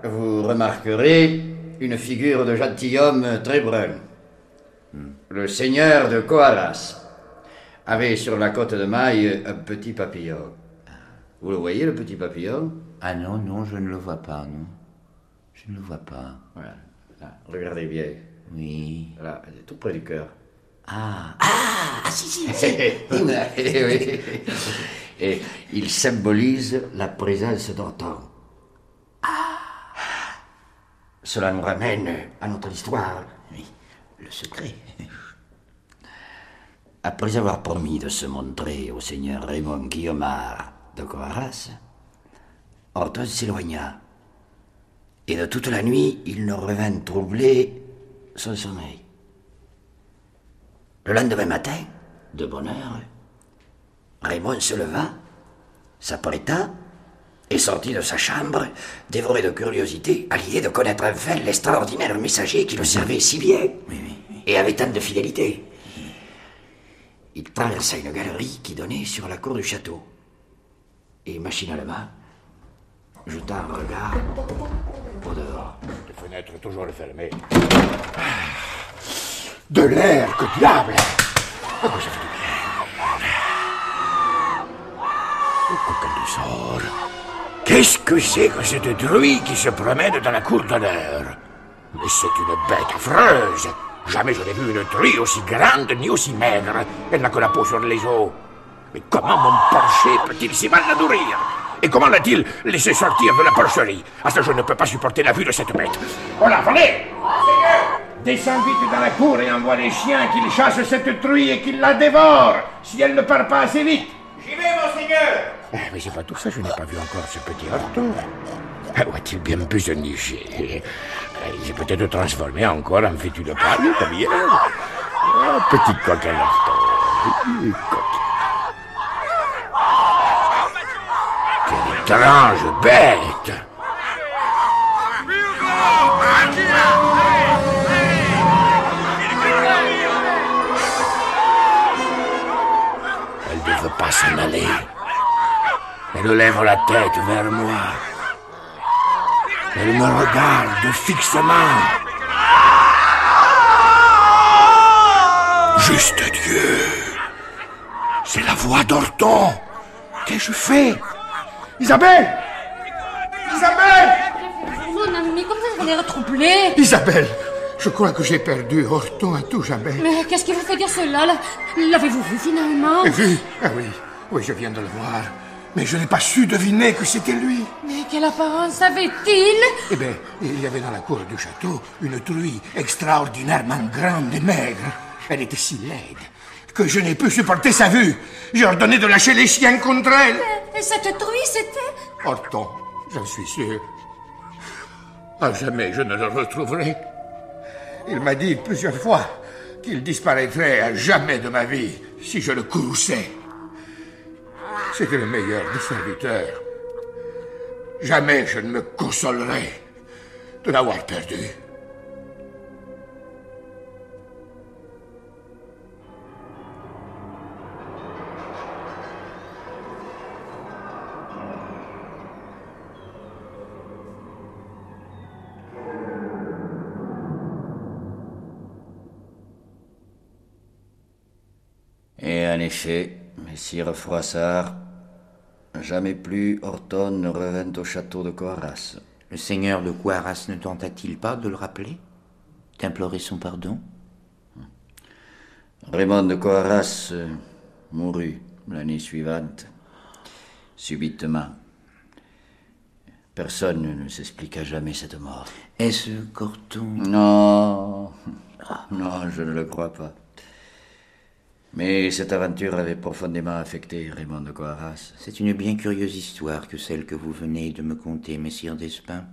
vous remarquerez une figure de gentilhomme très brun. Le seigneur de Coaras avait sur la côte de maille un petit papillon. Vous le voyez, le petit papillon? Ah non, non, je ne le vois pas, non. Je ne le vois pas. Voilà. Là, regardez bien. Oui. Là, tout près du cœur. Ah, ah, si, si, si. Eh oui. Et il symbolise la présence d'Orton. Cela nous ramène à notre histoire. Oui, le secret. Après avoir promis de se montrer au seigneur Raymond Guillaumard de Coaras, Orton s'éloigna. Et de toute la nuit, il ne revint troubler son sommeil. Le lendemain matin, de bonne heure, Raymond se leva, s'apprêta et sortit de sa chambre, dévoré de curiosité à l'idée de connaître enfin l'extraordinaire messager qui le servait si bien et avait tant de fidélité. Il traversa une galerie qui donnait sur la cour du château et machinalement jeta un regard au dehors. Les fenêtres toujours fermées. De l'air, que diable Ah, ça fait du bien. Oh. Qu'est-ce que c'est que cette truie qui se promène dans la cour d'honneur? Mais c'est une bête affreuse. Jamais je n'ai vu une truie aussi grande ni aussi maigre. Elle n'a que la peau sur les os. Mais comment mon porcher peut-il si mal la nourrir? Et comment l'a-t-il laissé sortir de la porcherie? Ah ça, je ne peux pas supporter la vue de cette bête. Oh là, venez Descends vite dans la cour et envoie les chiens qu'ils chassent cette truie et qu'ils la dévorent, si elle ne part pas assez vite. J'y vais, monseigneur Eh, Mais c'est pas tout ça, je n'ai pas vu encore ce petit Horton. Ah, Où a-t-il bien pu se nicher Eh, Il s'est peut-être transformé encore en fétu de paille, comme hier. Oh, petit coquin Horton. Eh, coquin. Quelle étrange bête Elle ne veut pas s'en aller. Elle lève la tête vers moi. Elle me regarde fixement. Juste Dieu. C'est la voix d'Orton. Qu'ai-je fait? Isabelle Isabelle Mon ami, comment vous allez retroublé? Isabelle Je crois que j'ai perdu Horton à tout jamais. Mais qu'est-ce qui vous fait dire cela? L'avez-vous vu finalement? Vu Ah oui, oui, je viens de le voir. Mais je n'ai pas su deviner que c'était lui. Mais quelle apparence avait-il? Eh bien, il y avait dans la cour du château une truie extraordinairement grande et maigre. Elle était si laide que je n'ai pu supporter sa vue. J'ai ordonné de lâcher les chiens contre elle. Et cette truie, c'était Horton, j'en suis sûr. À jamais je ne le retrouverai. Il m'a dit plusieurs fois qu'il disparaîtrait à jamais de ma vie si je le courrouçais. C'était le meilleur des serviteurs. Jamais je ne me consolerai de l'avoir perdu. En effet, messire Froissart, jamais plus Horton ne revint au château de Coarras. Le seigneur de Coarras ne tenta-t-il pas de le rappeler D'implorer son pardon? Raymond de Coarras euh, mourut l'année suivante, subitement. Personne ne s'expliqua jamais cette mort. Est-ce Corton? Non, non, je ne le crois pas. Mais cette aventure avait profondément affecté Raymond de Coarras. C'est une bien curieuse histoire que celle que vous venez de me conter, messire Despins.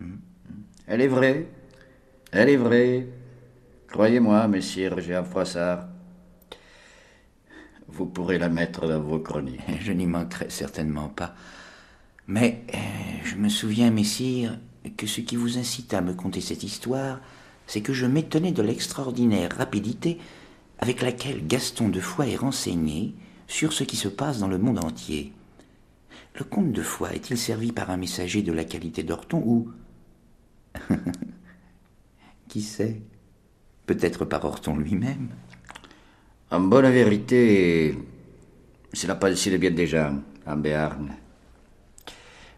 Hmm? Elle est vraie. Elle est vraie. Croyez-moi, messire Jean Froissart. Vous pourrez la mettre dans vos chroniques. Je n'y manquerai certainement pas. Mais euh, je me souviens, messire, que ce qui vous incita à me conter cette histoire, c'est que je m'étonnais de l'extraordinaire rapidité avec laquelle Gaston de Foix est renseigné sur ce qui se passe dans le monde entier. Le comte de Foix est-il servi par un messager de la qualité d'Orton ou... qui sait? Peut-être par Orton lui-même. En bonne vérité, c'est la pensée de bien gens, en Béarn.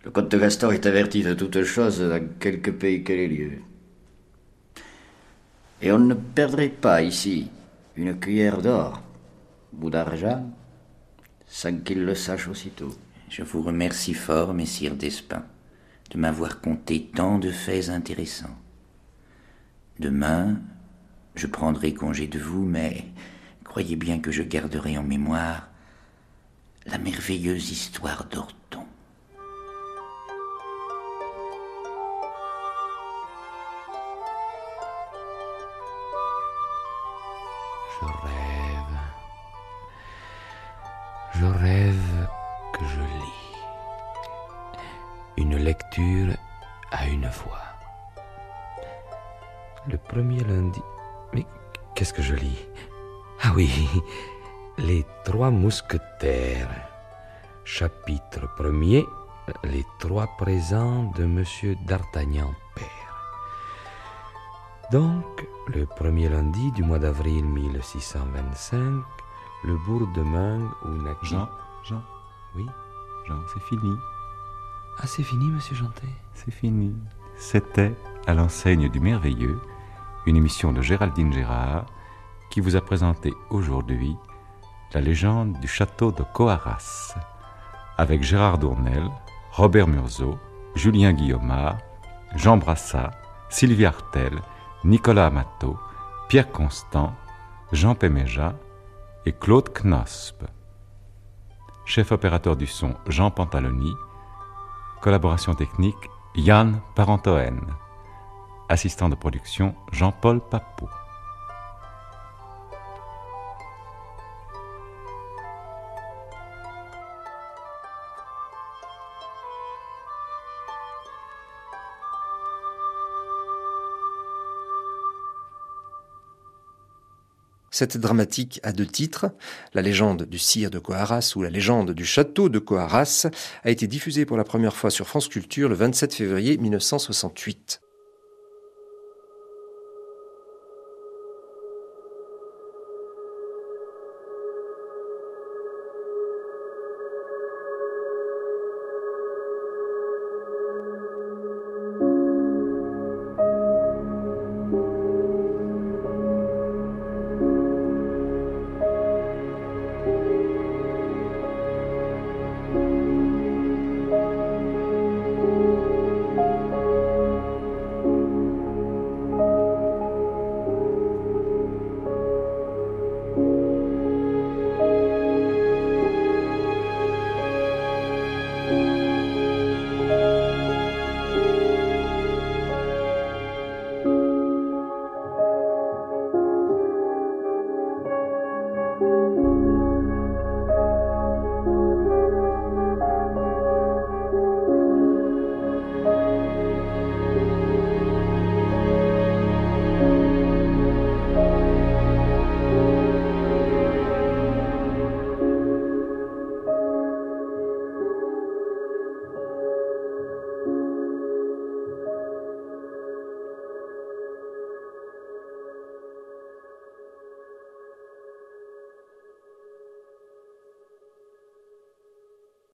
Le comte Gaston est averti de toutes choses dans quelque pays que les lieux. Et on ne perdrait pas ici une cuillère d'or ou d'argent sans qu'il le sache aussitôt. Je vous remercie fort, messire Despins, de m'avoir conté tant de faits intéressants. Demain, je prendrai congé de vous, mais croyez bien que je garderai en mémoire la merveilleuse histoire d'Orton. Premier lundi. Mais qu'est-ce que je lis? Ah oui, Les Trois Mousquetaires. Chapitre premier. Les trois présents de Monsieur d'Artagnan père. Donc, le premier lundi du mois d'avril 1625, le bourg de Meung où naquit... Jean, Jean. Oui? Jean, c'est fini. Ah, c'est fini, monsieur Jantet? C'est fini. C'était à l'enseigne du merveilleux, une émission de Géraldine Gérard qui vous a présenté aujourd'hui la légende du château de Coarras avec Gérard Dournel, Robert Murzeau, Julien Guillaumard, Jean Brassat, Sylvie Artel, Nicolas Amato, Pierre Constant, Jean Péméja et Claude Knosp. Chef opérateur du son Jean Pantaloni. Collaboration technique Yann Parentoen. Assistant de production Jean-Paul Papot. Cette dramatique a deux titres. La légende du sire de Coarras ou la légende du château de Coarras a été diffusée pour la première fois sur France Culture le 27 février 1968.